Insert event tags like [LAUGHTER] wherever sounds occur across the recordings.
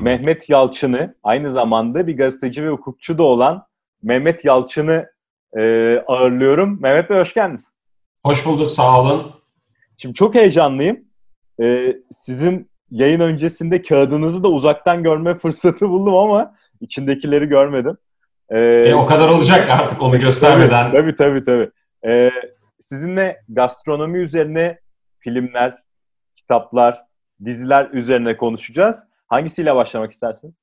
Mehmet Yalçın'ı aynı zamanda bir gazeteci ve hukukçu da olan Mehmet Yalçın'ı e, ağırlıyorum. Mehmet Bey hoş geldiniz. Hoş bulduk, sağ olun. Şimdi çok heyecanlıyım. E, sizin yayın öncesinde kağıdınızı da uzaktan görme [LAUGHS] fırsatı buldum ama içindekileri görmedim. E, e, o kadar olacak artık onu göstermeden. Tabii tabii tabii. E, sizinle gastronomi üzerine filmler, kitaplar, diziler üzerine konuşacağız. Hangisiyle başlamak istersiniz?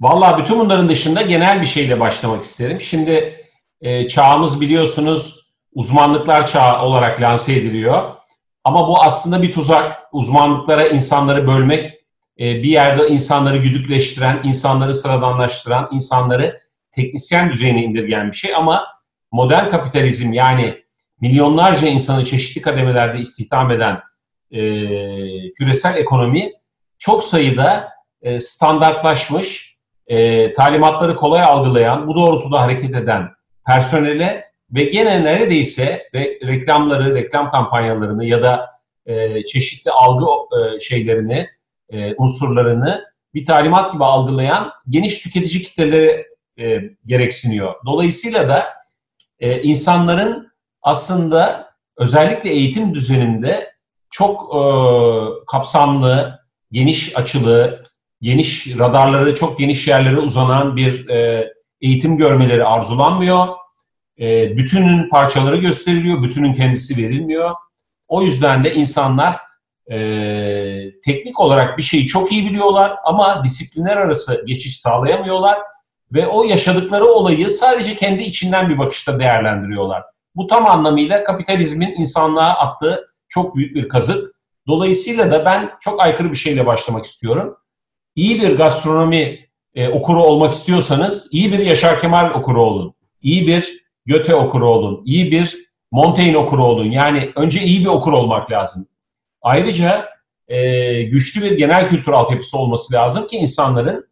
Vallahi bütün bunların dışında genel bir şeyle başlamak isterim. Şimdi e, çağımız biliyorsunuz uzmanlıklar çağı olarak lanse ediliyor. Ama bu aslında bir tuzak. Uzmanlıklara insanları bölmek, e, bir yerde insanları güdükleştiren, insanları sıradanlaştıran, insanları teknisyen düzeyine indirgen bir şey. Ama modern kapitalizm yani milyonlarca insanı çeşitli kademelerde istihdam eden e, küresel ekonomi çok sayıda e, standartlaşmış, e, talimatları kolay algılayan, bu doğrultuda hareket eden personele ve gene neredeyse re, reklamları, reklam kampanyalarını ya da e, çeşitli algı e, şeylerini, e, unsurlarını bir talimat gibi algılayan geniş tüketici kitleleri e, gereksiniyor. Dolayısıyla da e, insanların aslında özellikle eğitim düzeninde çok e, kapsamlı, geniş açılı, geniş radarları, çok geniş yerlere uzanan bir e, eğitim görmeleri arzulanmıyor. E, bütünün parçaları gösteriliyor, bütünün kendisi verilmiyor. O yüzden de insanlar e, teknik olarak bir şeyi çok iyi biliyorlar ama disiplinler arası geçiş sağlayamıyorlar ve o yaşadıkları olayı sadece kendi içinden bir bakışta değerlendiriyorlar. Bu tam anlamıyla kapitalizmin insanlığa attığı çok büyük bir kazık. Dolayısıyla da ben çok aykırı bir şeyle başlamak istiyorum. İyi bir gastronomi e, okuru olmak istiyorsanız iyi bir Yaşar Kemal okuru olun. İyi bir Göte okuru olun. İyi bir Montaigne okuru olun. Yani önce iyi bir okur olmak lazım. Ayrıca e, güçlü bir genel kültür altyapısı olması lazım ki insanların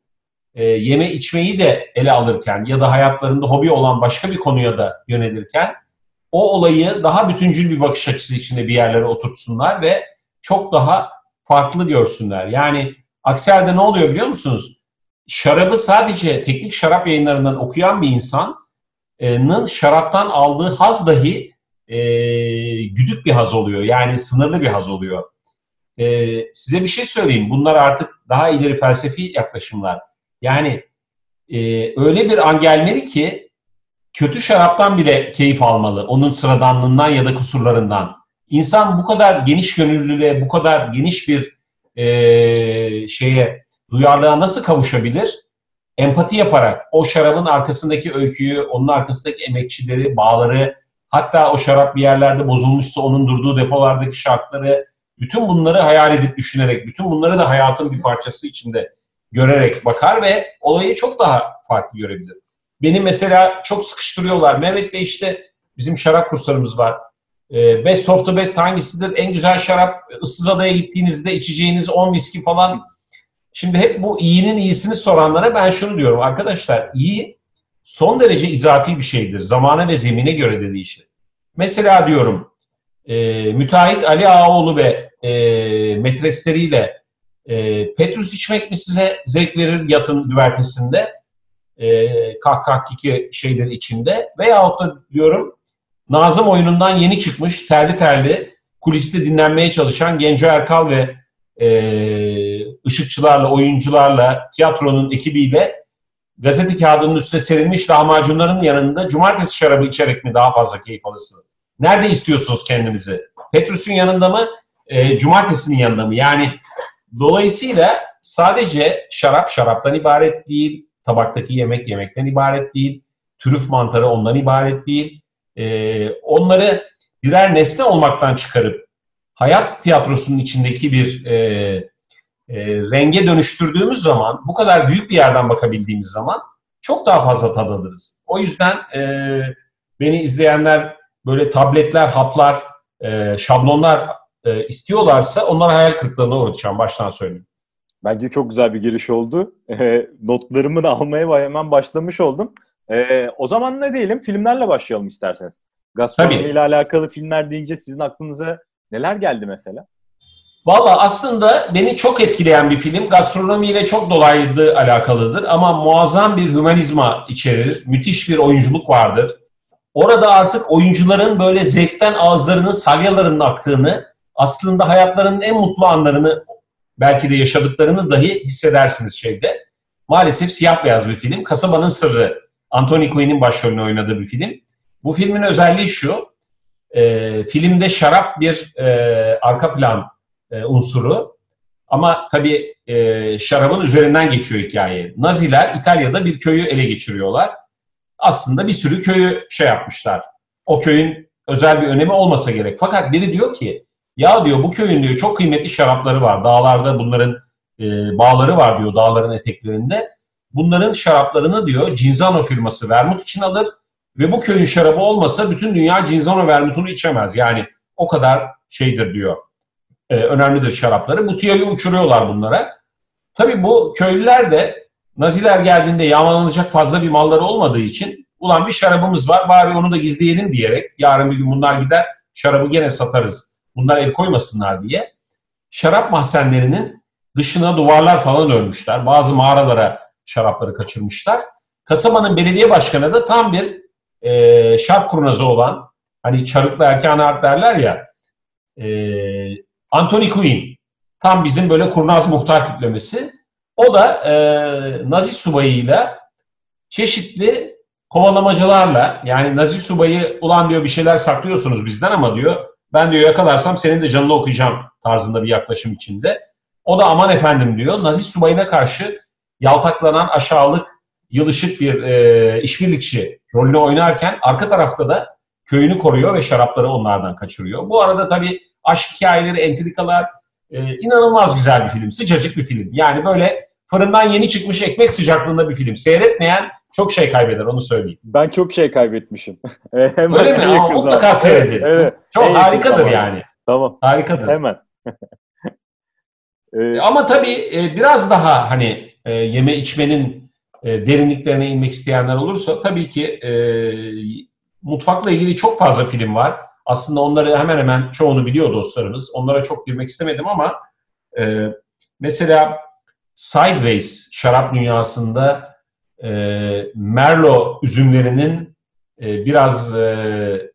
e, yeme içmeyi de ele alırken ya da hayatlarında hobi olan başka bir konuya da yönelirken o olayı daha bütüncül bir bakış açısı içinde bir yerlere oturtsunlar ve çok daha farklı görsünler. Yani aksi ne oluyor biliyor musunuz? Şarabı sadece teknik şarap yayınlarından okuyan bir insanın şaraptan aldığı haz dahi e, güdük bir haz oluyor. Yani sınırlı bir haz oluyor. E, size bir şey söyleyeyim. Bunlar artık daha ileri felsefi yaklaşımlar. Yani e, öyle bir an gelmeli ki kötü şaraptan bile keyif almalı. Onun sıradanlığından ya da kusurlarından. İnsan bu kadar geniş gönüllülüğe, bu kadar geniş bir e, şeye, duyarlılığa nasıl kavuşabilir? Empati yaparak o şarabın arkasındaki öyküyü, onun arkasındaki emekçileri, bağları, hatta o şarap bir yerlerde bozulmuşsa onun durduğu depolardaki şartları, bütün bunları hayal edip düşünerek, bütün bunları da hayatın bir parçası içinde görerek bakar ve olayı çok daha farklı görebilir. Beni mesela çok sıkıştırıyorlar. Mehmet Bey işte bizim şarap kurslarımız var. Ee, best of the best hangisidir? En güzel şarap ıssız adaya gittiğinizde içeceğiniz 10 viski falan. Şimdi hep bu iyinin iyisini soranlara ben şunu diyorum. Arkadaşlar iyi son derece izafi bir şeydir. Zamana ve zemine göre de değişir. Mesela diyorum e, müteahhit Ali Ağaoğlu ve e, metresleriyle e, Petrus içmek mi size zevk verir yatın güvertesinde? e, kahkahkiki şeyleri içinde veyahut da diyorum Nazım oyunundan yeni çıkmış terli terli kuliste dinlenmeye çalışan Genco Erkal ve e, ışıkçılarla, oyuncularla, tiyatronun ekibiyle gazete kağıdının üstüne serilmiş lahmacunların yanında cumartesi şarabı içerek mi daha fazla keyif alırsınız? Nerede istiyorsunuz kendinizi? Petrus'un yanında mı? E, cumartesinin yanında mı? Yani dolayısıyla sadece şarap şaraptan ibaret değil, tabaktaki yemek yemekten ibaret değil. Türüf mantarı ondan ibaret değil. E, onları birer nesne olmaktan çıkarıp hayat tiyatrosunun içindeki bir e, e, renge dönüştürdüğümüz zaman, bu kadar büyük bir yerden bakabildiğimiz zaman çok daha fazla tad alırız. O yüzden e, beni izleyenler böyle tabletler, haplar, e, şablonlar e, istiyorlarsa onlara hayal kırıklığına uğratacağım baştan söyleyeyim. Bence çok güzel bir giriş oldu. [LAUGHS] E, notlarımı da almaya hemen başlamış oldum. E, o zaman ne diyelim? Filmlerle başlayalım isterseniz. Gastronomi ile alakalı filmler deyince sizin aklınıza neler geldi mesela? Valla aslında beni çok etkileyen bir film. Gastronomiyle çok dolaylı alakalıdır ama muazzam bir hümanizma içerir. Müthiş bir oyunculuk vardır. Orada artık oyuncuların böyle zevkten ağızlarının salyalarının aktığını, aslında hayatlarının en mutlu anlarını belki de yaşadıklarını dahi hissedersiniz şeyde. Maalesef siyah beyaz bir film. Kasabanın Sırrı. Anthony Quinn'in başrolünü oynadığı bir film. Bu filmin özelliği şu. E, filmde şarap bir e, arka plan e, unsuru. Ama tabii e, şarabın üzerinden geçiyor hikaye. Naziler İtalya'da bir köyü ele geçiriyorlar. Aslında bir sürü köyü şey yapmışlar. O köyün özel bir önemi olmasa gerek. Fakat biri diyor ki ya diyor bu köyün diyor çok kıymetli şarapları var. Dağlarda bunların e, bağları var diyor dağların eteklerinde. Bunların şaraplarını diyor Cinzano firması vermut için alır ve bu köyün şarabı olmasa bütün dünya Cinzano vermutunu içemez. Yani o kadar şeydir diyor. E, önemlidir şarapları. Bu tiyoyu uçuruyorlar bunlara. Tabii bu köylüler de Naziler geldiğinde yağmalanacak fazla bir malları olmadığı için ulan bir şarabımız var bari onu da gizleyelim diyerek yarın bir gün bunlar gider şarabı gene satarız bunlar el koymasınlar diye şarap mahzenlerinin dışına duvarlar falan örmüşler. Bazı mağaralara şarapları kaçırmışlar. Kasabanın belediye başkanı da tam bir e, şarap kurnazı olan hani çarıklı erken art derler ya e, Anthony Quinn tam bizim böyle kurnaz muhtar tiplemesi. O da e, Nazi subayıyla çeşitli kovalamacılarla yani Nazi subayı ulan diyor bir şeyler saklıyorsunuz bizden ama diyor ben diyor yakalarsam senin de canını okuyacağım tarzında bir yaklaşım içinde. O da aman efendim diyor Nazi subayına karşı yaltaklanan aşağılık yılışık bir e, işbirlikçi rolünü oynarken arka tarafta da köyünü koruyor ve şarapları onlardan kaçırıyor. Bu arada tabii aşk hikayeleri, entrikalar e, inanılmaz güzel bir film. Sıcacık bir film. Yani böyle fırından yeni çıkmış ekmek sıcaklığında bir film. Seyretmeyen çok şey kaybeder onu söyleyeyim. Ben çok şey kaybetmişim. Hemen [LAUGHS] Öyle mi? Ama mutlaka seyredin. Evet, Çok en harikadır yani. Tamam. Harikadır. Hemen. ee, [LAUGHS] Ama tabii e, biraz daha hani e, yeme içmenin e, derinliklerine inmek isteyenler olursa tabii ki e, mutfakla ilgili çok fazla film var. Aslında onları hemen hemen çoğunu biliyor dostlarımız. Onlara çok girmek istemedim ama e, mesela Sideways şarap dünyasında e, Merlot üzümlerinin e, biraz e,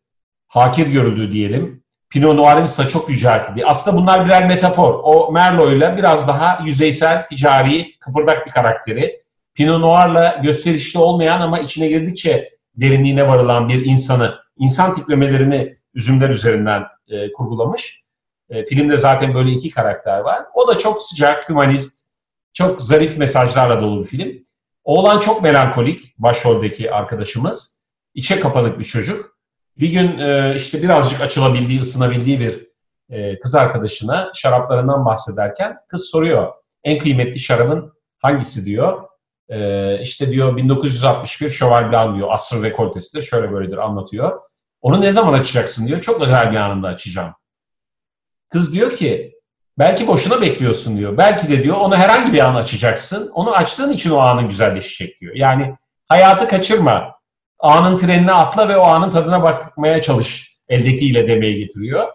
hakir görüldüğü diyelim. Pinot Noir'in ise çok yüceltildiği. Aslında bunlar birer metafor. O Merlot ile biraz daha yüzeysel, ticari, kıpırdak bir karakteri. Pinot Noir'la gösterişli olmayan ama içine girdikçe derinliğine varılan bir insanı, insan tiplemelerini üzümler üzerinden e, kurgulamış. E, filmde zaten böyle iki karakter var. O da çok sıcak, humanist, çok zarif mesajlarla dolu bir film. Oğlan çok melankolik, başroldeki arkadaşımız. İçe kapanık bir çocuk. Bir gün e, işte birazcık açılabildiği, ısınabildiği bir e, kız arkadaşına şaraplarından bahsederken kız soruyor. En kıymetli şarabın hangisi diyor. E, işte diyor 1961 Cheval Blanc diyor. Asrın rekoltesidir. Şöyle böyledir anlatıyor. Onu ne zaman açacaksın diyor. Çok özel bir anında açacağım. Kız diyor ki belki boşuna bekliyorsun diyor. Belki de diyor onu herhangi bir an açacaksın. Onu açtığın için o anın güzelleşecek diyor. Yani hayatı kaçırma. Anın trenine atla ve o anın tadına bakmaya çalış. Eldekiyle demeye getiriyor.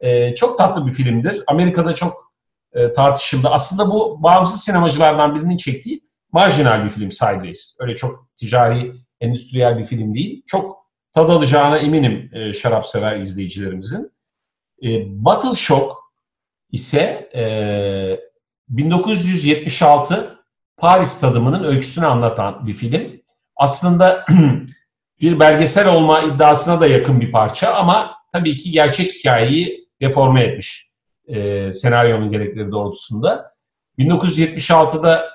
Ee, çok tatlı bir filmdir. Amerika'da çok e, tartışıldı. Aslında bu bağımsız sinemacılardan birinin çektiği marjinal bir film Sideways. Öyle çok ticari, endüstriyel bir film değil. Çok tad alacağına eminim e, şarap sever izleyicilerimizin. E, Battle Shock ise e, 1976 Paris tadımının öyküsünü anlatan bir film. Aslında [CLEARS THROAT] bir belgesel olma iddiasına da yakın bir parça ama tabii ki gerçek hikayeyi deforme etmiş e, senaryonun gerekleri doğrultusunda. 1976'da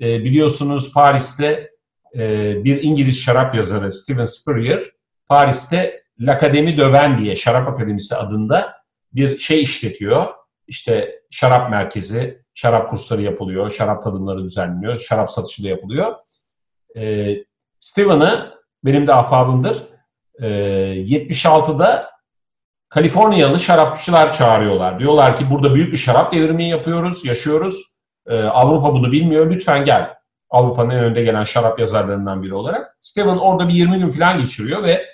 e, biliyorsunuz Paris'te e, bir İngiliz şarap yazarı Steven Spurrier Paris'te L'Académie de Vin diye şarap akademisi adında bir şey işletiyor. İşte şarap merkezi, şarap kursları yapılıyor, şarap tadımları düzenleniyor, şarap satışı da yapılıyor. E, Steven'ı benim de ahbabımdır. E, 76'da Kaliforniyalı şarapçılar çağırıyorlar. Diyorlar ki burada büyük bir şarap devrimi yapıyoruz, yaşıyoruz. E, Avrupa bunu bilmiyor, lütfen gel. Avrupa'nın en önde gelen şarap yazarlarından biri olarak. Steven orada bir 20 gün falan geçiriyor ve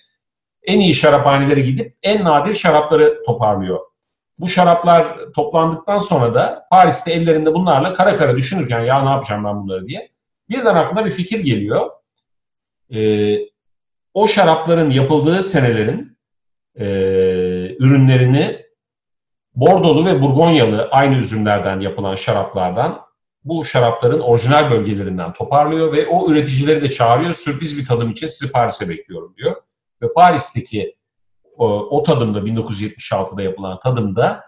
en iyi şaraphanelere gidip en nadir şarapları toparlıyor. Bu şaraplar toplandıktan sonra da Paris'te ellerinde bunlarla kara kara düşünürken ya ne yapacağım ben bunları diye birden aklına bir fikir geliyor. Ee, o şarapların yapıldığı senelerin e, ürünlerini Bordolu ve Burgonyalı aynı üzümlerden yapılan şaraplardan bu şarapların orijinal bölgelerinden toparlıyor ve o üreticileri de çağırıyor. Sürpriz bir tadım için sizi Paris'e bekliyorum diyor. Ve Paris'teki o, o tadımda 1976'da yapılan tadımda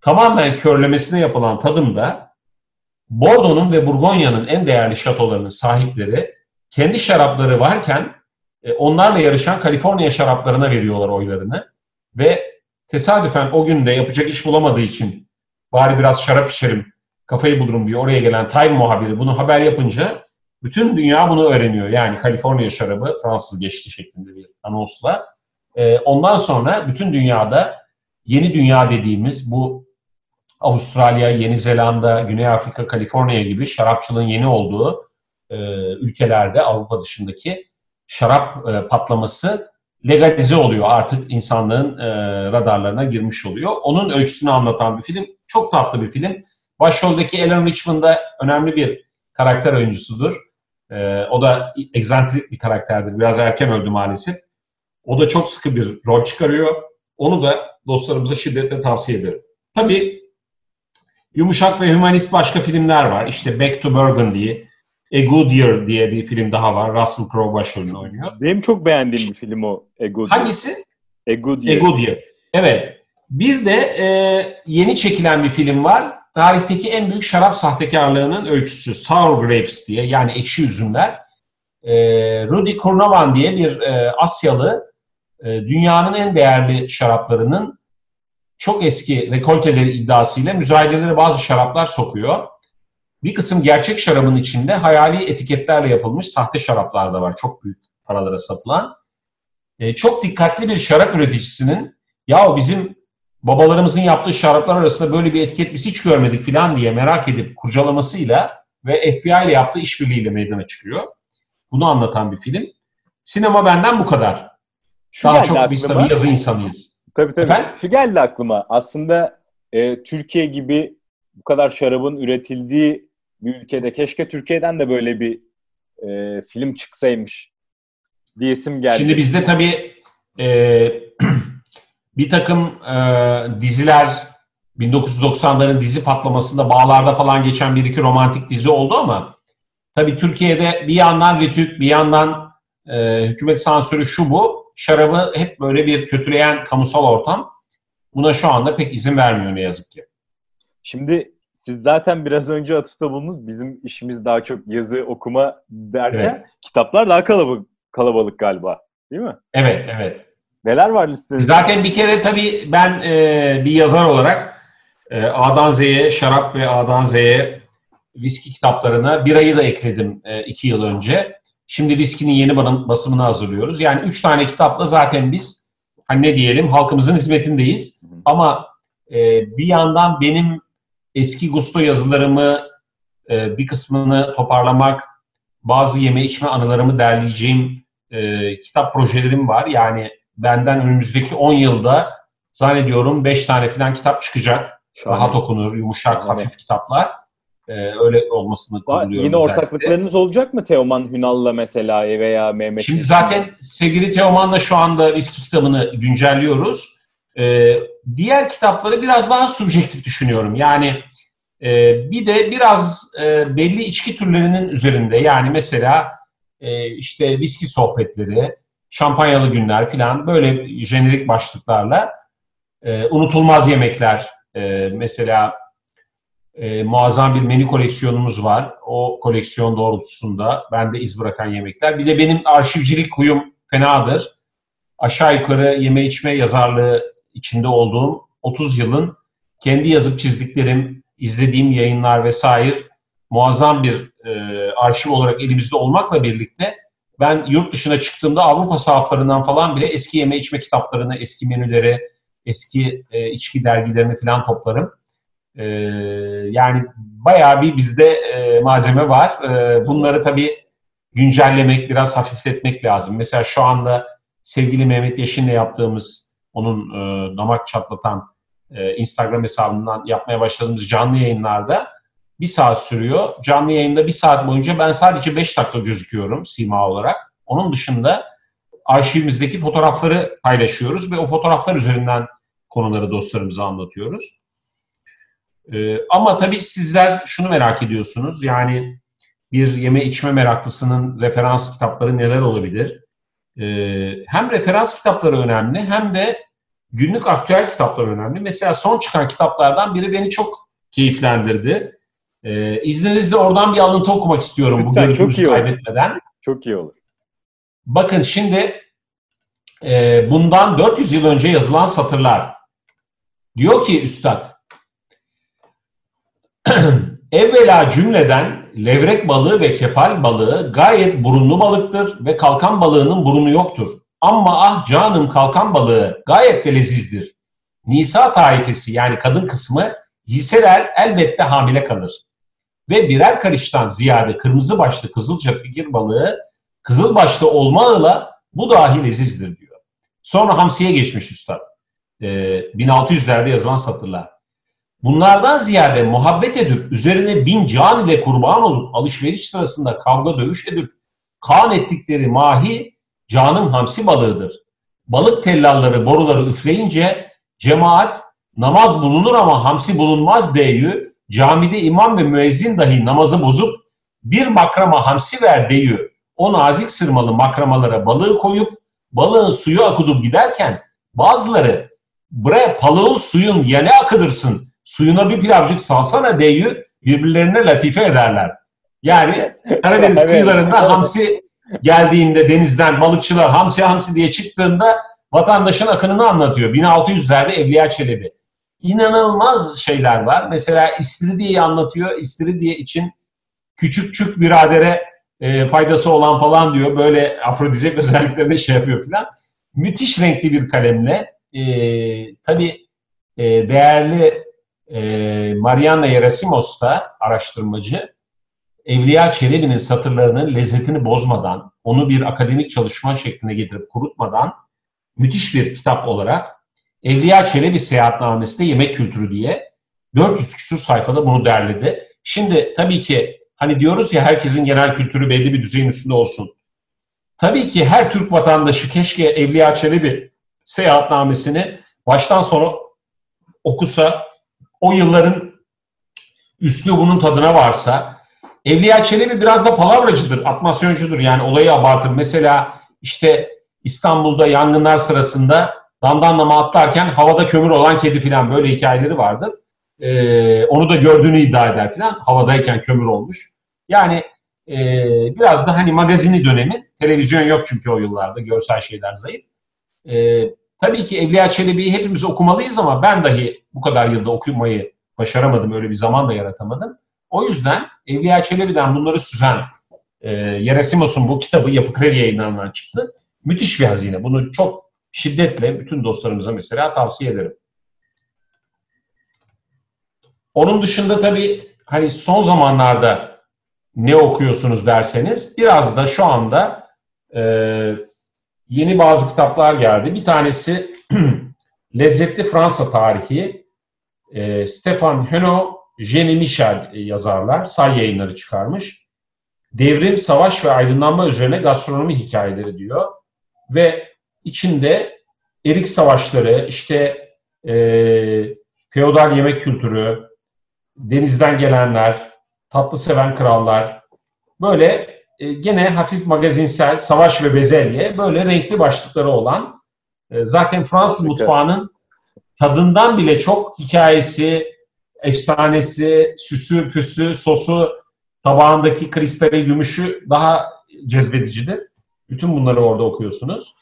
tamamen körlemesine yapılan tadımda Bordeaux'un ve Burgonya'nın en değerli şatolarının sahipleri kendi şarapları varken e, onlarla yarışan Kaliforniya şaraplarına veriyorlar oylarını ve tesadüfen o gün de yapacak iş bulamadığı için bari biraz şarap içerim, kafayı bulurum diye oraya gelen Time muhabiri bunu haber yapınca bütün dünya bunu öğreniyor. Yani Kaliforniya şarabı Fransız geçti şeklinde bir anonsla. E, ondan sonra bütün dünyada yeni dünya dediğimiz bu Avustralya, Yeni Zelanda, Güney Afrika, Kaliforniya gibi şarapçılığın yeni olduğu ülkelerde Avrupa dışındaki şarap e, patlaması legalize oluyor. Artık insanlığın e, radarlarına girmiş oluyor. Onun öyküsünü anlatan bir film. Çok tatlı bir film. Başroldeki Alan Richmond da önemli bir karakter oyuncusudur. E, o da egzantrik bir karakterdir. Biraz erken öldü maalesef. O da çok sıkı bir rol çıkarıyor. Onu da dostlarımıza şiddetle tavsiye ederim. Tabii yumuşak ve humanist başka filmler var. İşte Back to Burgundy, A Good Year diye bir film daha var. Russell Crowe başrolünü oynuyor. Benim çok beğendiğim bir film o. A Good Hangisi? Year. A Good A Year. Good Year. Evet. Bir de e, yeni çekilen bir film var. Tarihteki en büyük şarap sahtekarlığının öyküsü. Sour Grapes diye yani ekşi üzümler. E, Rudy Kurnavan diye bir e, Asyalı e, dünyanın en değerli şaraplarının çok eski rekolteleri iddiasıyla müzayedelere bazı şaraplar sokuyor. Bir kısım gerçek şarabın içinde hayali etiketlerle yapılmış sahte şaraplar da var. Çok büyük paralara satılan. E, çok dikkatli bir şarap üreticisinin ya bizim babalarımızın yaptığı şaraplar arasında böyle bir etiket biz hiç görmedik falan diye merak edip kurcalamasıyla ve FBI ile yaptığı işbirliğiyle meydana çıkıyor. Bunu anlatan bir film. Sinema benden bu kadar. Şu Daha çok biz aklıma. tabii yazı insanıyız. Tabii tabii. Efendim? Şu geldi aklıma. Aslında e, Türkiye gibi bu kadar şarabın üretildiği bir ülkede keşke Türkiye'den de böyle bir e, film çıksaymış diyesim geldi. Şimdi bizde tabii e, [CLEARS THROAT] bir takım e, diziler 1990'ların dizi patlamasında bağlarda falan geçen bir iki romantik dizi oldu ama tabii Türkiye'de bir yandan Rütük, bir yandan e, hükümet sansürü şu bu şarabı hep böyle bir kötüleyen kamusal ortam. Buna şu anda pek izin vermiyor ne yazık ki. Şimdi siz zaten biraz önce atıfta bulundunuz. Bizim işimiz daha çok yazı okuma derken kitaplar daha kalabalık, kalabalık galiba. Değil mi? Evet, evet. Neler var listenizde? Zaten bir kere tabii ben e, bir yazar olarak e, A'dan Z'ye şarap ve A'dan Z'ye viski kitaplarına birayı da ekledim e, iki yıl önce. Şimdi viskinin yeni basımını hazırlıyoruz. Yani üç tane kitapla zaten biz hani ne diyelim halkımızın hizmetindeyiz. Ama e, bir yandan benim eski gusto yazılarımı e, bir kısmını toparlamak, bazı yeme içme anılarımı derleyeceğim e, kitap projelerim var. Yani benden önümüzdeki 10 yılda zannediyorum 5 tane falan kitap çıkacak. Şahane. Rahat okunur, yumuşak, Şahane. hafif kitaplar. E, öyle olmasını Var. kurguluyorum Yine özellikle. ortaklıklarınız olacak mı Teoman Hünal'la mesela veya Mehmet? Şimdi zaten sevgili Teoman'la şu anda viski kitabını güncelliyoruz. Ee, diğer kitapları biraz daha subjektif düşünüyorum. Yani e, bir de biraz e, belli içki türlerinin üzerinde. Yani mesela e, işte viski sohbetleri, şampanyalı günler filan böyle jenerik başlıklarla e, unutulmaz yemekler. E, mesela e, muazzam bir menü koleksiyonumuz var. O koleksiyon doğrultusunda bende iz bırakan yemekler. Bir de benim arşivcilik huyum fenadır. Aşağı yukarı yeme içme yazarlığı içinde olduğum 30 yılın kendi yazıp çizdiklerim, izlediğim yayınlar vesaire muazzam bir e, arşiv olarak elimizde olmakla birlikte ben yurt dışına çıktığımda Avrupa sahaflarından falan bile eski yeme içme kitaplarını, eski menüleri, eski e, içki dergilerini falan toplarım. E, yani bayağı bir bizde e, malzeme var. E, bunları tabii güncellemek, biraz hafifletmek lazım. Mesela şu anda sevgili Mehmet Yeşil'le yaptığımız, onun e, damak çatlatan e, Instagram hesabından yapmaya başladığımız canlı yayınlarda bir saat sürüyor. Canlı yayında bir saat boyunca ben sadece 5 dakika gözüküyorum sima olarak. Onun dışında arşivimizdeki fotoğrafları paylaşıyoruz ve o fotoğraflar üzerinden konuları dostlarımıza anlatıyoruz. Ee, ama tabii sizler şunu merak ediyorsunuz. Yani bir yeme içme meraklısının referans kitapları neler olabilir? Ee, hem referans kitapları önemli hem de günlük aktüel kitaplar önemli. Mesela son çıkan kitaplardan biri beni çok keyiflendirdi. Ee, izninizle oradan bir alıntı okumak istiyorum bu [LAUGHS] görüntümüzü kaybetmeden. Çok iyi olur. Bakın şimdi e, bundan 400 yıl önce yazılan satırlar. Diyor ki üstad, [CLEARS THROAT] evvela cümleden levrek balığı ve kefal balığı gayet burunlu balıktır ve kalkan balığının burunu yoktur. Ama ah canım kalkan balığı gayet de lezizdir. Nisa taifesi yani kadın kısmı yiseler elbette hamile kalır. Ve birer karıştan ziyade kırmızı başlı kızılca fikir balığı kızıl başlı olmağıyla bu dahi lezizdir diyor. Sonra hamsiye geçmiş üstad. Ee, 1600'lerde yazılan satırlar. Bunlardan ziyade muhabbet edip üzerine bin can ile kurban olup alışveriş sırasında kavga dövüş edip kan ettikleri mahi canım hamsi balığıdır. Balık tellalları boruları üfleyince cemaat namaz bulunur ama hamsi bulunmaz deyü camide imam ve müezzin dahi namazı bozup bir makrama hamsi ver deyü o nazik sırmalı makramalara balığı koyup balığın suyu akudup giderken bazıları bre balığın suyun yene akıdırsın suyuna bir pilavcık salsana deyü birbirlerine latife ederler. Yani Karadeniz evet, kıyılarında evet. hamsi geldiğinde denizden balıkçılar hamsi hamsi diye çıktığında vatandaşın akınını anlatıyor. 1600'lerde Evliya Çelebi. İnanılmaz şeyler var. Mesela İstiridye'yi anlatıyor. İstiridye için küçükçük biradere e, faydası olan falan diyor. Böyle afrodizyak [LAUGHS] özelliklerine şey yapıyor falan. Müthiş renkli bir kalemle e, tabii e, değerli e, Mariana Yerasimos da araştırmacı Evliya Çelebi'nin satırlarının lezzetini bozmadan, onu bir akademik çalışma şekline getirip kurutmadan müthiş bir kitap olarak Evliya Çelebi Seyahatnamesi de Yemek Kültürü diye 400 küsur sayfada bunu derledi. Şimdi tabii ki hani diyoruz ya herkesin genel kültürü belli bir düzeyin üstünde olsun. Tabii ki her Türk vatandaşı keşke Evliya Çelebi seyahatnamesini baştan sona okusa, o yılların üslubunun tadına varsa, Evliya Çelebi biraz da palavracıdır, atmasyoncudur yani olayı abartır. Mesela işte İstanbul'da yangınlar sırasında damdanlama atlarken havada kömür olan kedi filan böyle hikayeleri vardır. Ee, onu da gördüğünü iddia eder filan. Havadayken kömür olmuş. Yani e, biraz da hani magazini dönemi. Televizyon yok çünkü o yıllarda. Görsel şeyler zayıf. E, tabii ki Evliya Çelebi'yi hepimiz okumalıyız ama ben dahi bu kadar yılda okumayı başaramadım. Öyle bir zaman da yaratamadım. O yüzden Evliya Çelebi'den bunları süzen e, Yerasimos'un bu kitabı Yapı Kredi yayınlarından çıktı. Müthiş bir hazine. Bunu çok şiddetle bütün dostlarımıza mesela tavsiye ederim. Onun dışında tabii hani son zamanlarda ne okuyorsunuz derseniz biraz da şu anda e, yeni bazı kitaplar geldi. Bir tanesi [CLEARS THROAT] Lezzetli Fransa Tarihi. E, Stefan Heno, Jenny Michel yazarlar. Say yayınları çıkarmış. Devrim, savaş ve aydınlanma üzerine gastronomi hikayeleri diyor. Ve içinde erik savaşları, işte e, feodal yemek kültürü, denizden gelenler, tatlı seven krallar, böyle e, gene hafif magazinsel, savaş ve bezelye, böyle renkli başlıkları olan, e, zaten Fransız mutfağının tadından bile çok hikayesi, efsanesi, süsü, püsü, sosu, tabağındaki kristali, gümüşü daha cezbedicidir. Bütün bunları orada okuyorsunuz.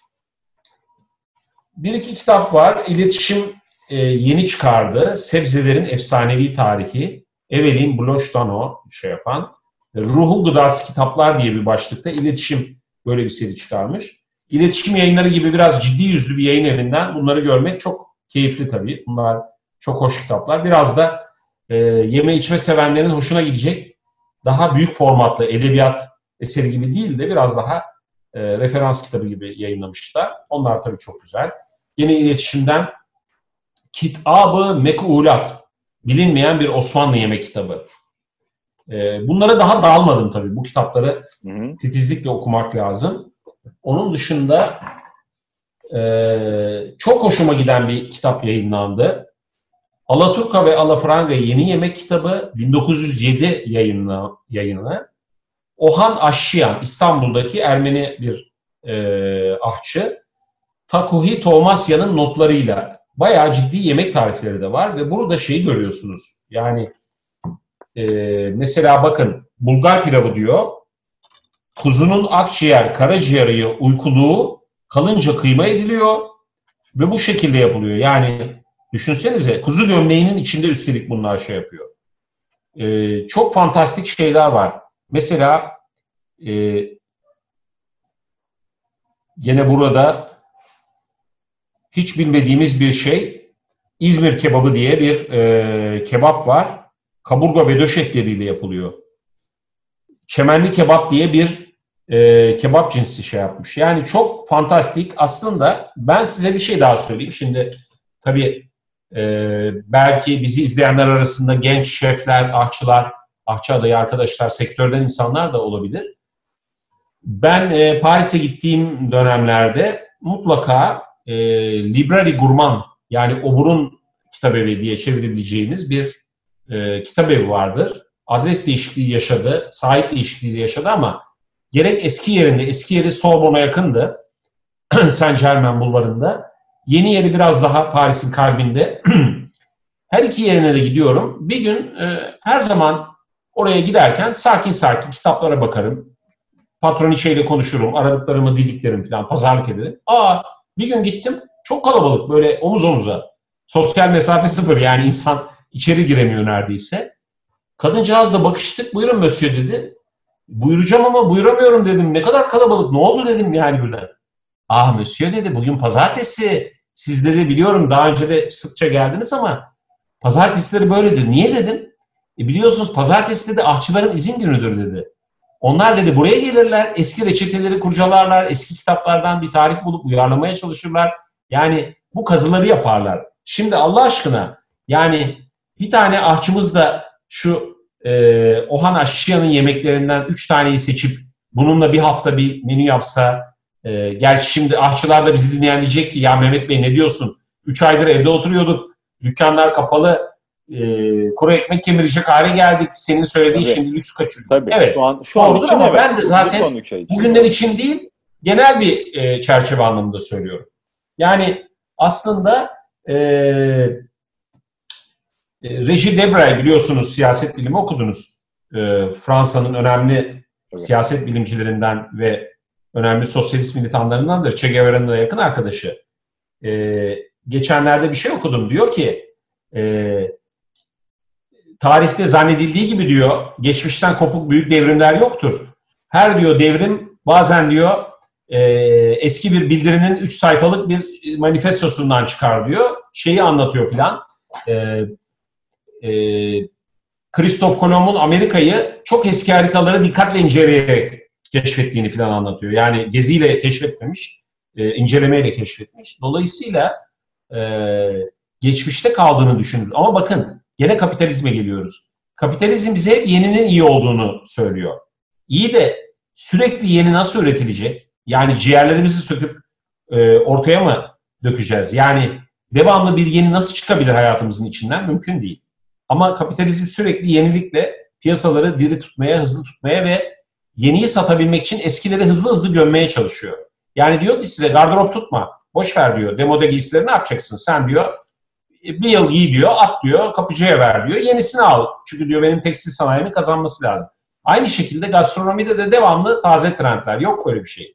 Bir iki kitap var. İletişim e, yeni çıkardı. Sebzelerin Efsanevi Tarihi. Evelyn Bloştano şey yapan. Ruhu Gıdası Kitaplar diye bir başlıkta iletişim böyle bir seri çıkarmış. İletişim yayınları gibi biraz ciddi yüzlü bir yayın evinden bunları görmek çok keyifli tabii. Bunlar çok hoş kitaplar. Biraz da e, yeme içme sevenlerin hoşuna gidecek daha büyük formatlı edebiyat eseri gibi değil de biraz daha e, referans kitabı gibi yayınlamışlar. Onlar tabii çok güzel. Yine iletişimden Kitabı Mekulat, bilinmeyen bir Osmanlı yemek kitabı. E, bunlara daha dalmadım tabii. Bu kitapları Hı hı. titizlikle okumak lazım. Onun dışında e, çok hoşuma giden bir kitap yayınlandı. Alaturka ve Alafranga Yeni Yemek Kitabı 1907 yayınla, yayınlı. Ohan Aşşiyan İstanbul'daki Ermeni bir e, ahçı. Takuhi Tomasya'nın notlarıyla bayağı ciddi yemek tarifleri de var ve burada şeyi görüyorsunuz. Yani e, mesela bakın Bulgar pilavı diyor. Kuzunun akciğer, karaciğeri uykuluğu kalınca kıyma ediliyor ve bu şekilde yapılıyor. Yani düşünsenize kuzu gömleğinin içinde üstelik bunlar şey yapıyor. Ee, çok fantastik şeyler var. Mesela e, yine burada hiç bilmediğimiz bir şey İzmir kebabı diye bir e, kebap var. Kaburga ve döş etleriyle yapılıyor. Çemenli kebap diye bir e, kebap cinsi şey yapmış. Yani çok fantastik. Aslında ben size bir şey daha söyleyeyim. Şimdi tabii e, belki bizi izleyenler arasında genç şefler, ahçılar, ahçı adayı arkadaşlar, sektörden insanlar da olabilir. Ben e, Paris'e gittiğim dönemlerde mutlaka e, Library Gourmand yani Obur'un kitabevi diye çevirebileceğimiz bir e, kitabevi vardır. Adres değişikliği yaşadı, sahip değişikliği yaşadı ama gerek eski yerinde, eski yeri Sorbonne'a yakındı. [CLEARS THROAT] Saint Germain bulvarında. Yeni yeri biraz daha Paris'in kalbinde. [CLEARS THROAT] her iki yerine de gidiyorum. Bir gün e, her zaman oraya giderken sakin sakin kitaplara bakarım. Patroniçeyle konuşurum, aradıklarımı didiklerim falan, pazarlık ederim. Aa bir gün gittim, çok kalabalık böyle omuz omuza. Sosyal mesafe sıfır yani insan içeri giremiyor neredeyse. Kadıncağızla bakıştık, buyurun Mösyö dedi. Buyuracağım ama buyuramıyorum dedim. Ne kadar kalabalık, ne oldu dedim yani birden. Ah Mösyö dedi, bugün pazartesi. Siz dedi biliyorum daha önce de sıkça geldiniz ama pazartesileri böyledir. Niye dedim? E biliyorsunuz pazartesi dedi ahçıların izin günüdür dedi. Onlar dedi buraya gelirler, eski reçeteleri kurcalarlar, eski kitaplardan bir tarih bulup uyarlamaya çalışırlar. Yani bu kazıları yaparlar. Şimdi Allah aşkına yani bir tane ahçımız da şu e, Ohan Aşşiyan'ın yemeklerinden üç taneyi seçip bununla bir hafta bir menü yapsa e, gerçi şimdi ahçılar da bizi dinleyen diyecek ki ya Mehmet Bey ne diyorsun? Üç aydır evde oturuyorduk. Dükkanlar kapalı. E, kuru ekmek kemirecek hale geldik. Senin söylediğin Tabii. şimdi lüks kaçıyor. Tabii. Evet. Şu an şu an Doğrudur için ama evet. ben de zaten. Bugünler için değil, genel bir e, çerçeve anlamında söylüyorum. Yani aslında e, e, Reji Debray biliyorsunuz siyaset bilimi okudunuz. E, Fransa'nın önemli Evet. siyaset bilimcilerinden ve önemli sosyalist militanlarındandır. Che Guevara'nın da yakın arkadaşı. E, geçenlerde bir şey okudum. Diyor ki tarihte zannedildiği gibi diyor geçmişten kopuk büyük devrimler yoktur. Her diyor devrim bazen diyor e, eski bir bildirinin 3 sayfalık bir manifestosundan çıkar diyor. Şeyi anlatıyor filan. E, e, Christoph Kolomb'un Amerika'yı çok eski haritaları dikkatle inceleyerek keşfettiğini filan anlatıyor. Yani geziyle keşfetmemiş, e, incelemeyle keşfetmiş. Dolayısıyla e, geçmişte kaldığını düşünür. Ama bakın gene kapitalizme geliyoruz. Kapitalizm bize hep yeninin iyi olduğunu söylüyor. İyi de sürekli yeni nasıl üretilecek? Yani ciğerlerimizi söküp e, ortaya mı dökeceğiz? Yani devamlı bir yeni nasıl çıkabilir hayatımızın içinden? Mümkün değil. Ama kapitalizm sürekli yenilikle piyasaları diri tutmaya, hızlı tutmaya ve yeniyi satabilmek için eskileri hızlı hızlı gömmeye çalışıyor. Yani diyor ki size gardırop tutma, boş ver diyor. Demode giysileri ne yapacaksın? Sen diyor bir yıl giy diyor, at diyor, kapıcıya ver diyor. Yenisini al. Çünkü diyor benim tekstil sanayimi kazanması lazım. Aynı şekilde gastronomide de devamlı taze trendler. Yok böyle bir şey.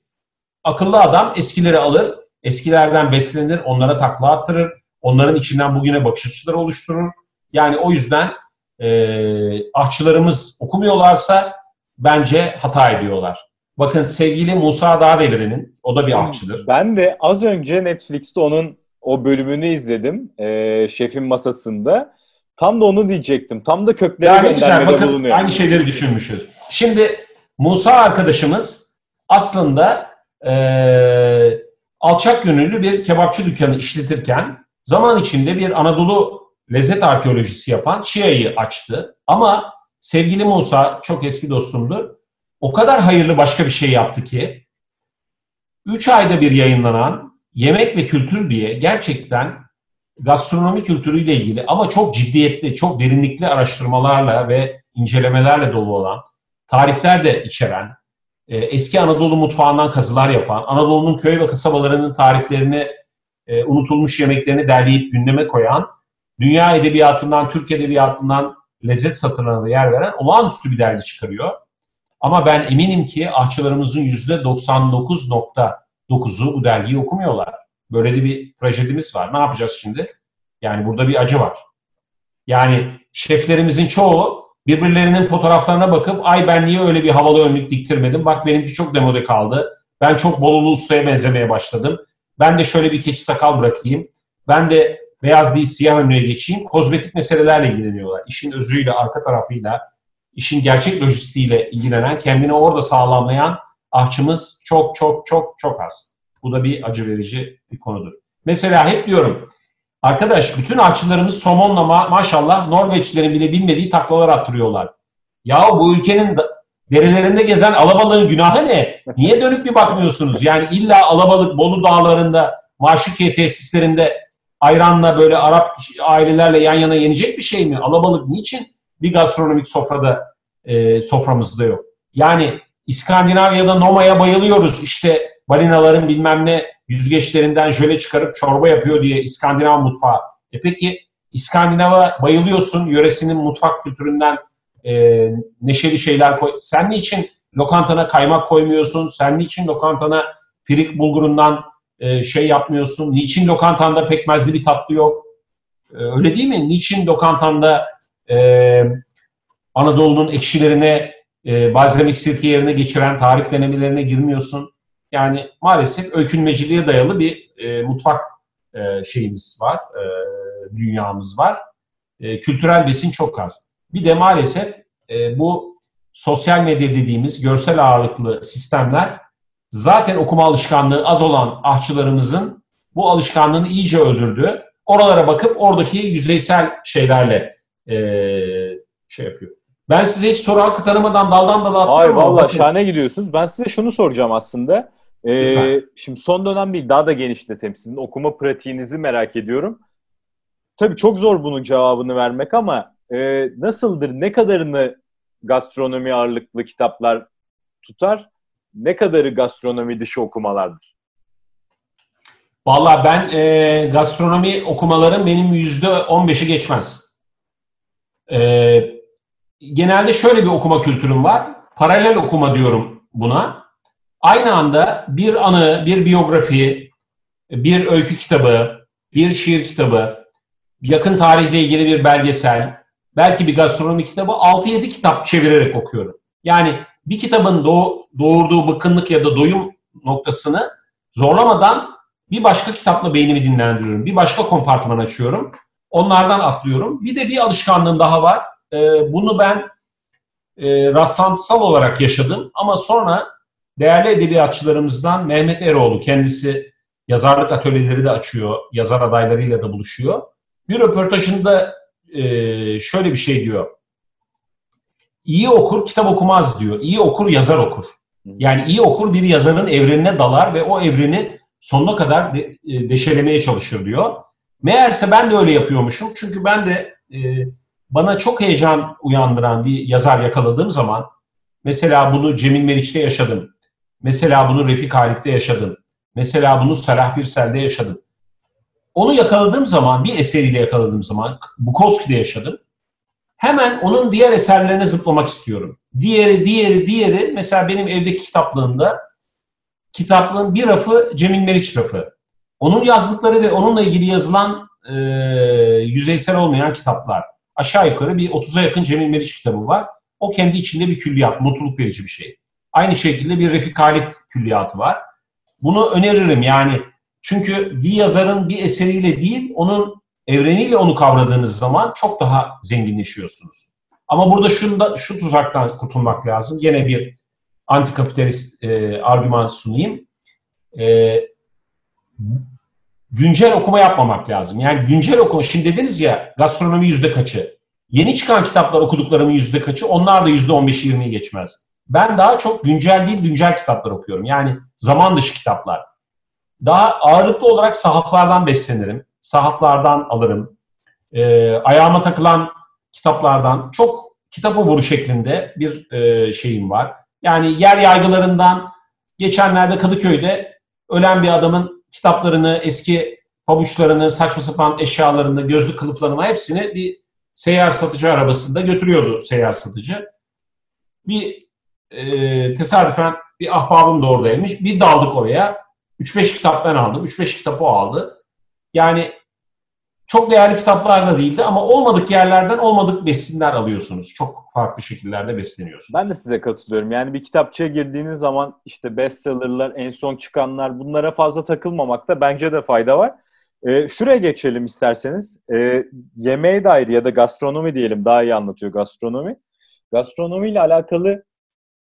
Akıllı adam eskileri alır, eskilerden beslenir, onlara takla attırır, onların içinden bugüne bakış açıları oluşturur. Yani o yüzden e, ahçılarımız okumuyorlarsa bence hata ediyorlar. Bakın sevgili Musa Dağdeviren'in, o da bir ahçıdır. Ben de az önce Netflix'te onun o bölümünü izledim. E, şefin masasında. Tam da onu diyecektim. Tam da köklere Yani güzel, bakın bulunuyor. aynı şeyleri düşünmüşüz. Şimdi Musa arkadaşımız aslında e, alçak gönüllü bir kebapçı dükkanı işletirken zaman içinde bir Anadolu lezzet arkeolojisi yapan Şia'yı açtı. Ama sevgili Musa çok eski dostumdur. O kadar hayırlı başka bir şey yaptı ki 3 ayda bir yayınlanan Yemek ve Kültür diye gerçekten gastronomi kültürüyle ilgili ama çok ciddiyetli, çok derinlikli araştırmalarla ve incelemelerle dolu olan, tarifler de içeren, e, eski Anadolu mutfağından kazılar yapan, Anadolu'nun köy ve kasabalarının tariflerini, e, unutulmuş yemeklerini derleyip gündeme koyan, dünya edebiyatından, Türk edebiyatından lezzet satırlarına yer veren olağanüstü bir dergi çıkarıyor. Ama ben eminim ki ahçılarımızın %99.9'u bu dergiyi okumuyorlar. Böyle de bir trajedimiz var. Ne yapacağız şimdi? Yani burada bir acı var. Yani şeflerimizin çoğu birbirlerinin fotoğraflarına bakıp ay ben niye öyle bir havalı önlük diktirmedim? Bak benimki çok demode kaldı. Ben çok Bolulu ustaya benzemeye başladım. Ben de şöyle bir keçi sakal bırakayım. Ben de beyaz değil siyah önlüğe geçeyim. Kozmetik meselelerle ilgileniyorlar. İşin özüyle, arka tarafıyla, işin gerçek lojistiğiyle ilgilenen, kendini orada sağlamlayan ahçımız çok çok çok çok az. Bu da bir acı verici bir konudur. Mesela hep diyorum, arkadaş bütün ahçılarımız somonla ma- maşallah Norveçlilerin bile bilmediği taklalar attırıyorlar. Ya bu ülkenin da- derelerinde gezen alabalığın günahı ne? Niye dönüp bir bakmıyorsunuz? Yani illa alabalık Bolu dağlarında, Maşukiye tesislerinde ayranla böyle Arap ailelerle yan yana yenecek bir şey mi? Alabalık niçin bir gastronomik sofrada e, soframızda yok? Yani İskandinavya'da Noma'ya bayılıyoruz. İşte balinaların bilmem ne yüzgeçlerinden jöle çıkarıp çorba yapıyor diye İskandinav mutfağı. E peki İskandinav'a bayılıyorsun, yöresinin mutfak kültüründen e, neşeli şeyler koy. Sen niçin lokantana kaymak koymuyorsun? Sen niçin lokantana firik bulgurundan e, şey yapmıyorsun? Niçin lokantanda pekmezli bir tatlı yok? E, öyle değil mi? Niçin lokantanda e, Anadolu'nun ekşilerine e, balzamik sirke yerine geçiren tarif denemelerine girmiyorsun? Yani maalesef öykünmeciliğe dayalı bir e, mutfak e, şeyimiz var, e, dünyamız var. E, kültürel besin çok az. Bir de maalesef e, bu sosyal medya dediğimiz görsel ağırlıklı sistemler zaten okuma alışkanlığı az olan ahçılarımızın bu alışkanlığını iyice öldürdü. Oralara bakıp oradaki yüzeysel şeylerle e, şey yapıyor. Ben size hiç soru hakkı tanımadan daldan dala atlıyorum. ama valla şahane gidiyorsunuz. Ben size şunu soracağım aslında. Ee, Lütfen. şimdi son dönem bir daha da genişletelim. Sizin okuma pratiğinizi merak ediyorum. Tabii çok zor bunun cevabını vermek ama e, nasıldır? Ne kadarını gastronomi ağırlıklı kitaplar tutar? Ne kadarı gastronomi dışı okumalardır? Valla ben e, gastronomi okumalarım benim yüzde on beşi geçmez. E, genelde şöyle bir okuma kültürüm var. Paralel okuma diyorum buna. Aynı anda bir anı, bir biyografi, bir öykü kitabı, bir şiir kitabı, yakın tarihle ilgili bir belgesel, belki bir gastronomi kitabı 6-7 kitap çevirerek okuyorum. Yani bir kitabın doğ- doğurduğu bıkkınlık ya da doyum noktasını zorlamadan bir başka kitapla beynimi dinlendiriyorum. Bir başka kompartman açıyorum. Onlardan atlıyorum. Bir de bir alışkanlığım daha var. Ee, bunu ben e, rastlantısal olarak yaşadım. Ama sonra değerli edebiyatçılarımızdan Mehmet Eroğlu kendisi yazarlık atölyeleri de açıyor. Yazar adaylarıyla da buluşuyor. Bir röportajında e, şöyle bir şey diyor. İyi okur kitap okumaz diyor. İyi okur yazar okur. Yani iyi okur bir yazarın evrenine dalar ve o evreni sonuna kadar de, e, deşelemeye çalışır diyor. Meğerse ben de öyle yapıyormuşum. Çünkü ben de e, bana çok heyecan uyandıran bir yazar yakaladığım zaman mesela bunu Cemil Meriç'te yaşadım. Mesela bunu Refik Halit'te yaşadım. Mesela bunu Salah Birsel'de yaşadım. Onu yakaladığım zaman, bir eseriyle yakaladığım zaman Bukowski'de yaşadım. Hemen onun diğer eserlerine zıplamak istiyorum. Diğeri, diğeri, diğeri. Mesela benim evdeki kitaplığımda kitaplığın bir rafı Cemil Meriç rafı. Onun yazdıkları ve onunla ilgili yazılan e, yüzeysel olmayan kitaplar. aşağı yukarı bir 30'a yakın Cemil Meriç kitabı var. O kendi içinde bir külliyat, mutluluk verici bir şey. Aynı şekilde bir Refik Halit külliyatı var. Bunu öneririm yani. Çünkü bir yazarın bir eseriyle değil, onun evreniyle onu kavradığınız zaman çok daha zenginleşiyorsunuz. Ama burada şunda, şu tuzaktan kurtulmak lazım. Yine bir antikapitalist e, argüman sunayım. E, güncel okuma yapmamak lazım. Yani güncel okuma, şimdi dediniz ya gastronomi yüzde kaçı? Yeni çıkan kitaplar okuduklarımın yüzde kaçı? Onlar da yüzde 15-20'yi geçmez. Ben daha çok güncel değil, güncel kitaplar okuyorum. Yani zaman dışı kitaplar. Daha ağırlıklı olarak sahaflardan beslenirim. Sahaflardan alırım. E, ayağıma takılan kitaplardan çok kitap oburu şeklinde bir e, şeyim var. Yani yer yaygılarından geçenlerde Kadıköy'de ölen bir adamın kitaplarını, eski pabuçlarını, saçma sapan eşyalarını, gözlük kılıflarını hepsini bir seyyar satıcı arabasında götürüyordu seyyar satıcı. Bir e, tesadüfen bir ahbabım da oradaymış. Bir daldık oraya. 3-5 kitap ben aldım. 3-5 kitap o aldı. Yani çok değerli kitaplar da değildi ama olmadık yerlerden olmadık besinler alıyorsunuz. Çok farklı şekillerde besleniyorsunuz. Ben de size katılıyorum. Yani bir kitapçıya girdiğiniz zaman işte bestsellerlar, en son çıkanlar bunlara fazla takılmamakta bence de fayda var. Ee, şuraya geçelim isterseniz. Ee, yemeğe dair ya da gastronomi diyelim daha iyi anlatıyor gastronomi. Gastronomi ile alakalı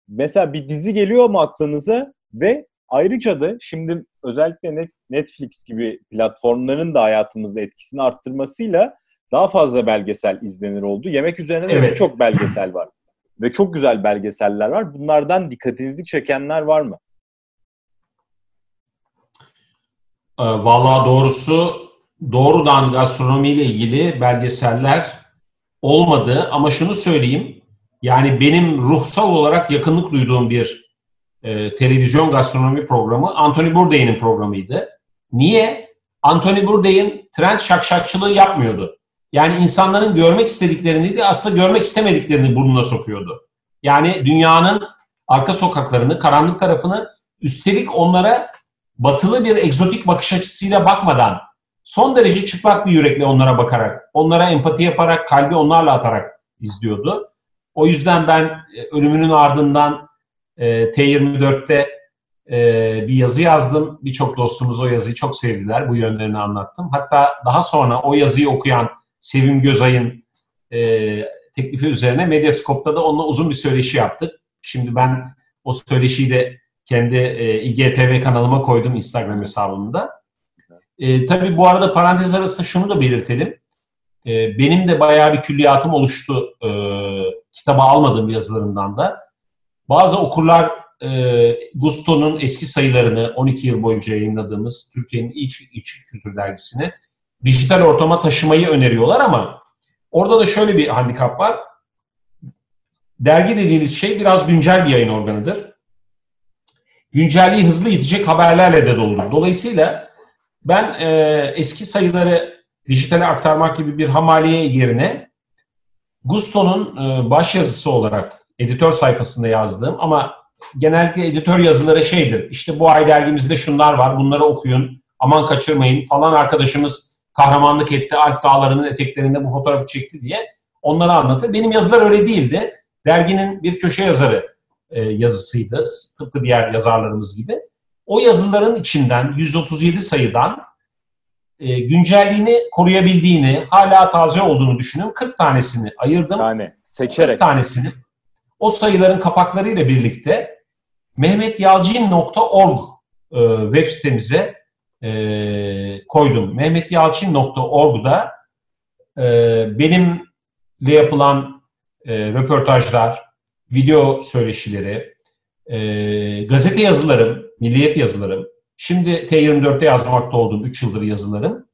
mesela bir dizi geliyor mu aklınıza ve ayrıca da şimdi özellikle Netflix gibi platformların da hayatımızda etkisini arttırmasıyla daha fazla belgesel izlenir oldu. Yemek üzerine de evet. çok belgesel var. Ve çok güzel belgeseller var. Bunlardan dikkatinizi çekenler var mı? E, Valla doğrusu doğrudan gastronomiyle ilgili belgeseller olmadı ama şunu söyleyeyim. Yani benim ruhsal olarak yakınlık duyduğum bir e, televizyon gastronomi programı Anthony Bourdain'in programıydı. Niye? Anthony Bourdain trend şakşakçılığı yapmıyordu. Yani insanların görmek istediklerini de aslında görmek istemediklerini burnuna sokuyordu. Yani dünyanın arka sokaklarını, karanlık tarafını üstelik onlara batılı bir egzotik bakış açısıyla bakmadan son derece çıplak bir yürekle onlara bakarak, onlara empati yaparak, kalbi onlarla atarak izliyordu. O yüzden ben e, ölümünün ardından e, T24'te e, bir yazı yazdım. Birçok dostumuz o yazıyı çok sevdiler. Bu yönlerini anlattım. Hatta daha sonra o yazıyı okuyan Sevim Gözay'ın e, teklifi üzerine Medyascope'da da onunla uzun bir söyleşi yaptık. Şimdi ben o söyleşiyi de kendi e, IGTV kanalıma koydum Instagram hesabımda. E, tabii bu arada parantez arasında şunu da belirtelim. Benim de bayağı bir külliyatım oluştu kitaba almadığım yazılarımdan da. Bazı okurlar e, Gusto'nun eski sayılarını 12 yıl boyunca yayınladığımız Türkiye'nin iç, iç kültür dergisini dijital ortama taşımayı öneriyorlar ama orada da şöyle bir handikap var. Dergi dediğiniz şey biraz güncel bir yayın organıdır. Güncelliği hızlı yetecek haberlerle de doludur. Dolayısıyla ben e, eski sayıları dijitale aktarmak gibi bir hamaliye yerine Gusto'nun e, baş yazısı olarak editör sayfasında yazdığım ama genellikle editör yazıları şeydir. İşte bu ay dergimizde şunlar var, bunları okuyun, aman kaçırmayın falan arkadaşımız kahramanlık etti, Alp Dağları'nın eteklerinde bu fotoğrafı çekti diye onları anlatır. Benim yazılar öyle değildi. Derginin bir köşe yazarı e, yazısıydı, tıpkı diğer yazarlarımız gibi. O yazıların içinden 137 sayıdan e, güncelliğini koruyabildiğini, hala taze olduğunu düşünün. 40 tanesini ayırdım. Yani seçerek. 40 tanesini o sayıların kapaklarıyla birlikte mehmetyalcin.org e, web sitemize e, koydum. mehmetyalcin.org'da e, benimle yapılan röportajlar, video söyleşileri, gazete yazılarım, milliyet yazılarım, şimdi T24'te yazmakta olduğum 3 yıldır yazılarım,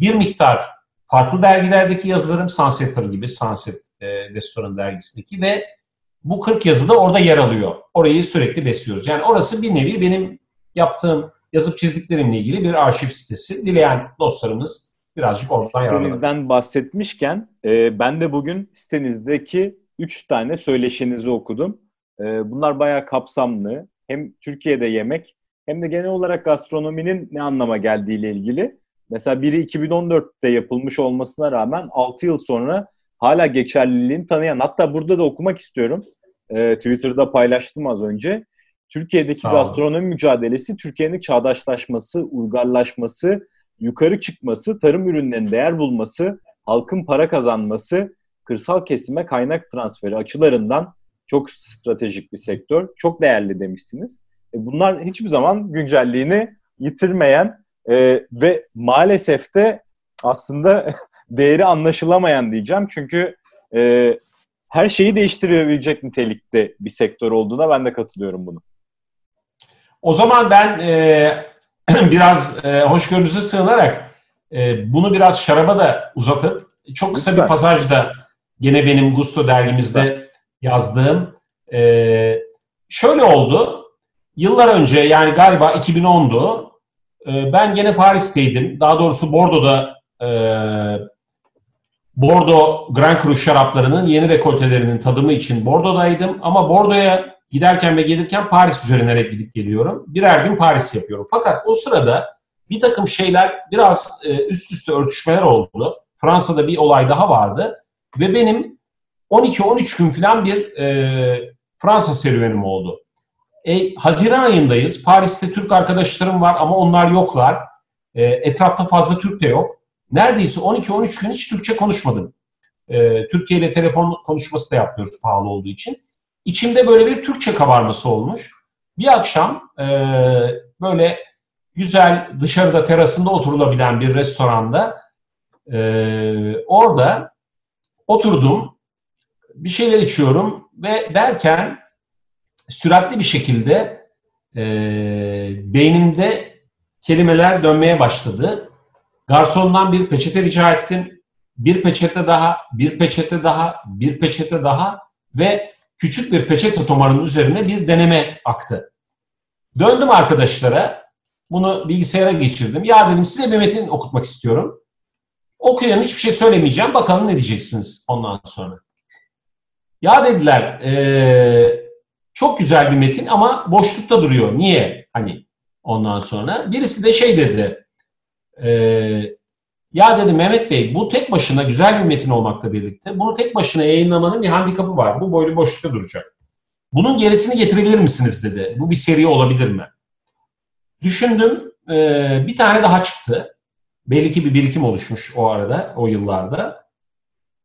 bir miktar farklı dergilerdeki yazılarım, Sunsetter gibi, Sunset e, Restoran dergisindeki ve bu 40 yazı da orada yer alıyor. Orayı sürekli besliyoruz. Yani orası bir nevi benim yaptığım yazıp çizdiklerimle ilgili bir arşiv sitesi. Dileyen dostlarımız birazcık oradan yararlanır. Sitenizden bahsetmişken e, ben de bugün sitenizdeki 3 tane söyleşinizi okudum. E, bunlar bayağı kapsamlı. Hem Türkiye'de yemek hem de genel olarak gastronominin ne anlama geldiğiyle ilgili. Mesela biri 2014'te yapılmış olmasına rağmen 6 yıl sonra hala geçerliliğini tanıyan. Hatta burada da okumak istiyorum. Ee, Twitter'da paylaştım az önce. Türkiye'deki gastronomi mücadelesi Türkiye'nin çağdaşlaşması, uygarlaşması, yukarı çıkması, tarım ürünlerinin değer bulması, halkın para kazanması, kırsal kesime kaynak transferi açılarından çok stratejik bir sektör. Çok değerli demişsiniz. E bunlar hiçbir zaman güncelliğini yitirmeyen e, ve maalesef de aslında [LAUGHS] değeri anlaşılamayan diyeceğim. Çünkü e, her şeyi değiştirebilecek nitelikte bir sektör olduğuna ben de katılıyorum bunu. O zaman ben e, [CLEARS THROAT] biraz e, hoşgörünüze sığınarak e, bunu biraz şaraba da uzatıp çok kısa Lütfen. bir pasajda gene benim Gusto dergimizde Lütfen. yazdığım e, şöyle oldu. Yıllar önce yani galiba 2010'du. E, ben gene Paris'teydim. Daha doğrusu Bordo'da e, Bordo Grand Cru şaraplarının yeni rekoltelerinin tadımı için Bordo'daydım. Ama Bordo'ya giderken ve gelirken Paris üzerinden hep gidip geliyorum. Birer gün Paris yapıyorum. Fakat o sırada bir takım şeyler biraz e, üst üste örtüşmeler oldu. Fransa'da bir olay daha vardı. Ve benim 12-13 gün falan bir e, Fransa serüvenim oldu. E, Haziran ayındayız. Paris'te Türk arkadaşlarım var ama onlar yoklar. E, etrafta fazla Türk de yok. Neredeyse 12-13 gün hiç Türkçe konuşmadım. E, Türkiye ile telefon konuşması da yapmıyoruz pahalı olduğu için. İçimde böyle bir Türkçe kabarması olmuş. Bir akşam e, böyle güzel dışarıda terasında oturulabilen bir restoranda e, orada oturdum. Bir şeyler içiyorum ve derken süratli bir şekilde e, beynimde kelimeler dönmeye başladı. Garsondan bir peçete rica ettim. Bir peçete daha, bir peçete daha, bir peçete daha ve küçük bir peçete tomarının üzerine bir deneme aktı. Döndüm arkadaşlara, bunu bilgisayara geçirdim. Ya dedim size bir metin okutmak istiyorum. Okuyan hiçbir şey söylemeyeceğim, bakalım ne diyeceksiniz ondan sonra. Ya dediler, ee, çok güzel bir metin ama boşlukta duruyor. Niye? Hani ondan sonra. Birisi de şey dedi, ee, ya dedi Mehmet Bey bu tek başına güzel bir metin olmakla birlikte bunu tek başına yayınlamanın bir handikapı var. Bu boylu boşlukta duracak. Bunun gerisini getirebilir misiniz dedi. Bu bir seri olabilir mi? Düşündüm. E, bir tane daha çıktı. Belli ki bir birikim oluşmuş o arada, o yıllarda.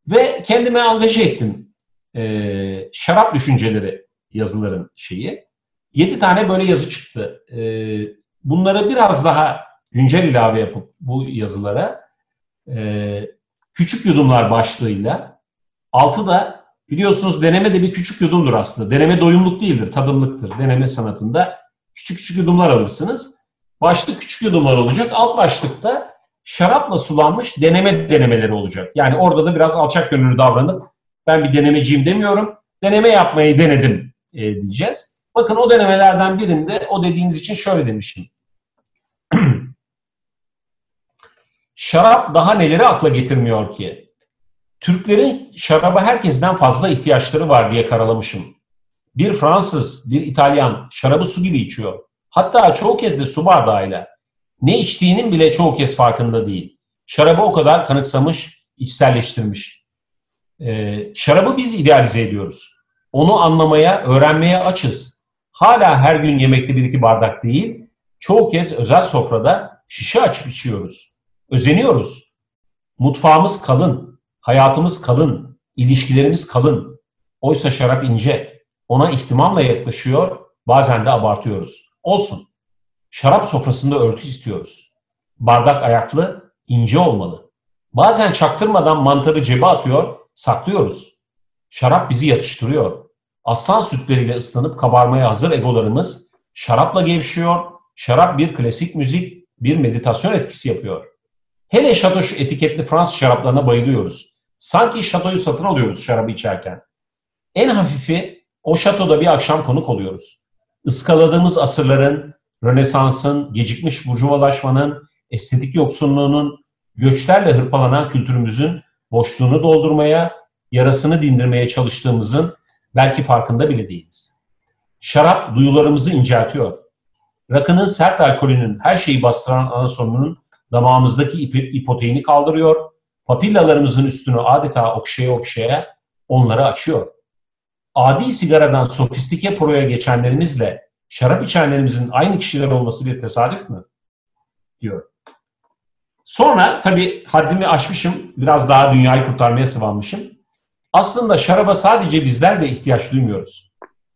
Ve kendime angaje ettim. E, şarap düşünceleri yazıların şeyi. Yedi tane böyle yazı çıktı. E, bunları biraz daha güncel ilave yapıp bu yazılara e, küçük yudumlar başlığıyla altı da biliyorsunuz deneme de bir küçük yudumdur aslında. Deneme doyumluk değildir, tadımlıktır. Deneme sanatında küçük küçük yudumlar alırsınız. Başlık küçük yudumlar olacak. Alt başlıkta şarapla sulanmış deneme denemeleri olacak. Yani orada da biraz alçak gönüllü davranıp ben bir denemeciyim demiyorum. Deneme yapmayı denedim e, diyeceğiz. Bakın o denemelerden birinde o dediğiniz için şöyle demişim. [CLEARS THROAT] Şarap daha neleri akla getirmiyor ki? Türklerin şaraba herkesten fazla ihtiyaçları var diye karalamışım. Bir Fransız, bir İtalyan şarabı su gibi içiyor. Hatta çoğu kez de su bardağıyla. Ne içtiğinin bile çoğu kez farkında değil. Şarabı o kadar kanıksamış, içselleştirmiş. Ee, şarabı biz idealize ediyoruz. Onu anlamaya, öğrenmeye açız. Hala her gün yemekte bir iki bardak değil, çoğu kez özel sofrada şişe açıp içiyoruz. Özeniyoruz. Mutfağımız kalın, hayatımız kalın, ilişkilerimiz kalın. Oysa şarap ince. Ona ihtimamla yaklaşıyor, bazen de abartıyoruz. Olsun. Şarap sofrasında örtü istiyoruz. Bardak ayaklı, ince olmalı. Bazen çaktırmadan mantarı cebe atıyor, saklıyoruz. Şarap bizi yatıştırıyor. Aslan sütleriyle ıslanıp kabarmaya hazır egolarımız şarapla gevşiyor. Şarap bir klasik müzik, bir meditasyon etkisi yapıyor. Hele şato etiketli Fransız şaraplarına bayılıyoruz. Sanki şatoyu satın alıyoruz şarabı içerken. En hafifi o şatoda bir akşam konuk oluyoruz. Iskaladığımız asırların, Rönesans'ın, gecikmiş burjuvalaşmanın, estetik yoksunluğunun, göçlerle hırpalanan kültürümüzün boşluğunu doldurmaya, yarasını dindirmeye çalıştığımızın belki farkında bile değiliz. Şarap duyularımızı inceltiyor. Rakının sert alkolünün her şeyi bastıran ana sorunun damağımızdaki ipi- ipoteini kaldırıyor. Papillalarımızın üstünü adeta okşaya okşaya onları açıyor. Adi sigaradan sofistike proya geçenlerimizle şarap içenlerimizin aynı kişiler olması bir tesadüf mü? Diyor. Sonra tabii haddimi aşmışım, biraz daha dünyayı kurtarmaya sıvanmışım. Aslında şaraba sadece bizler de ihtiyaç duymuyoruz.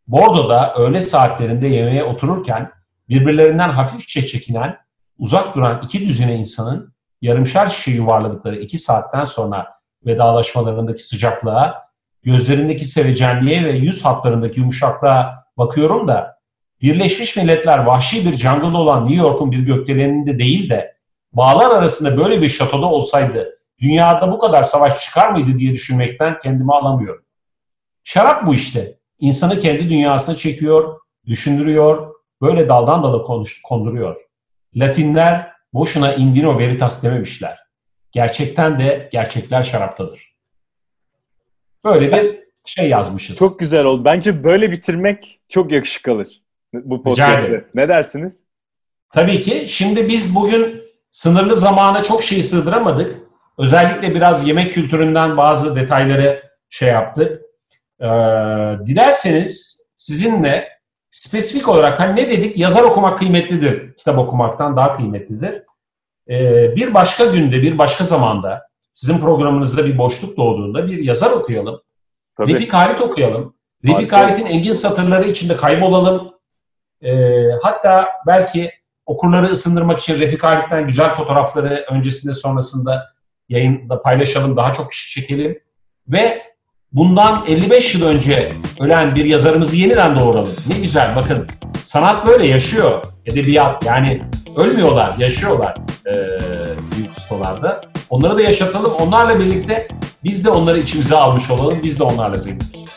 Bordo'da öğle saatlerinde yemeğe otururken birbirlerinden hafifçe çekinen, uzak duran iki düzine insanın yarımşar şişe yuvarladıkları iki saatten sonra vedalaşmalarındaki sıcaklığa, gözlerindeki sevecenliğe ve yüz hatlarındaki yumuşaklığa bakıyorum da Birleşmiş Milletler vahşi bir jungle olan New York'un bir gökdeleninde değil de bağlar arasında böyle bir şatoda olsaydı dünyada bu kadar savaş çıkar mıydı diye düşünmekten kendimi alamıyorum. Şarap bu işte. İnsanı kendi dünyasına çekiyor, düşündürüyor, böyle daldan dala konuş, konduruyor. Latinler boşuna in vino veritas dememişler. Gerçekten de gerçekler şaraptadır. Böyle bir şey yazmışız. Çok güzel oldu. Bence böyle bitirmek çok yakışık alır bu ederim. Ne dersiniz? Tabii ki. Şimdi biz bugün sınırlı zamana çok şey sığdıramadık. Özellikle biraz yemek kültüründen bazı detayları şey yaptık. Ee, dilerseniz sizinle spesifik olarak hani ne dedik? Yazar okumak kıymetlidir. Kitap okumaktan daha kıymetlidir. Ee, bir başka günde, bir başka zamanda sizin programınızda bir boşluk doğduğunda bir yazar okuyalım. Tabii. Refik Halit okuyalım. Refik. Halit'in engin satırları içinde kaybolalım. Ee, hatta belki okurları ısındırmak için Refik Halit'ten güzel fotoğrafları öncesinde sonrasında yayında paylaşalım, daha çok kişi çekelim. Ve bundan 55 yıl önce ölen bir yazarımızı yeniden doğuralım. Ne güzel bakın. Sanat böyle yaşıyor. Edebiyat yani ölmüyorlar, yaşıyorlar ee, büyük ustalarda. Onları da yaşatalım. Onlarla birlikte biz de onları içimize almış olalım. Biz de onlarla.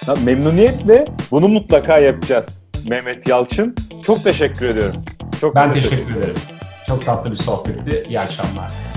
Ha, memnuniyetle bunu mutlaka yapacağız. Mehmet Yalçın. Çok teşekkür ediyorum. Çok Ben teşekkür teşekkür ederim. Çok tatlı bir sohbetti. İyi akşamlar.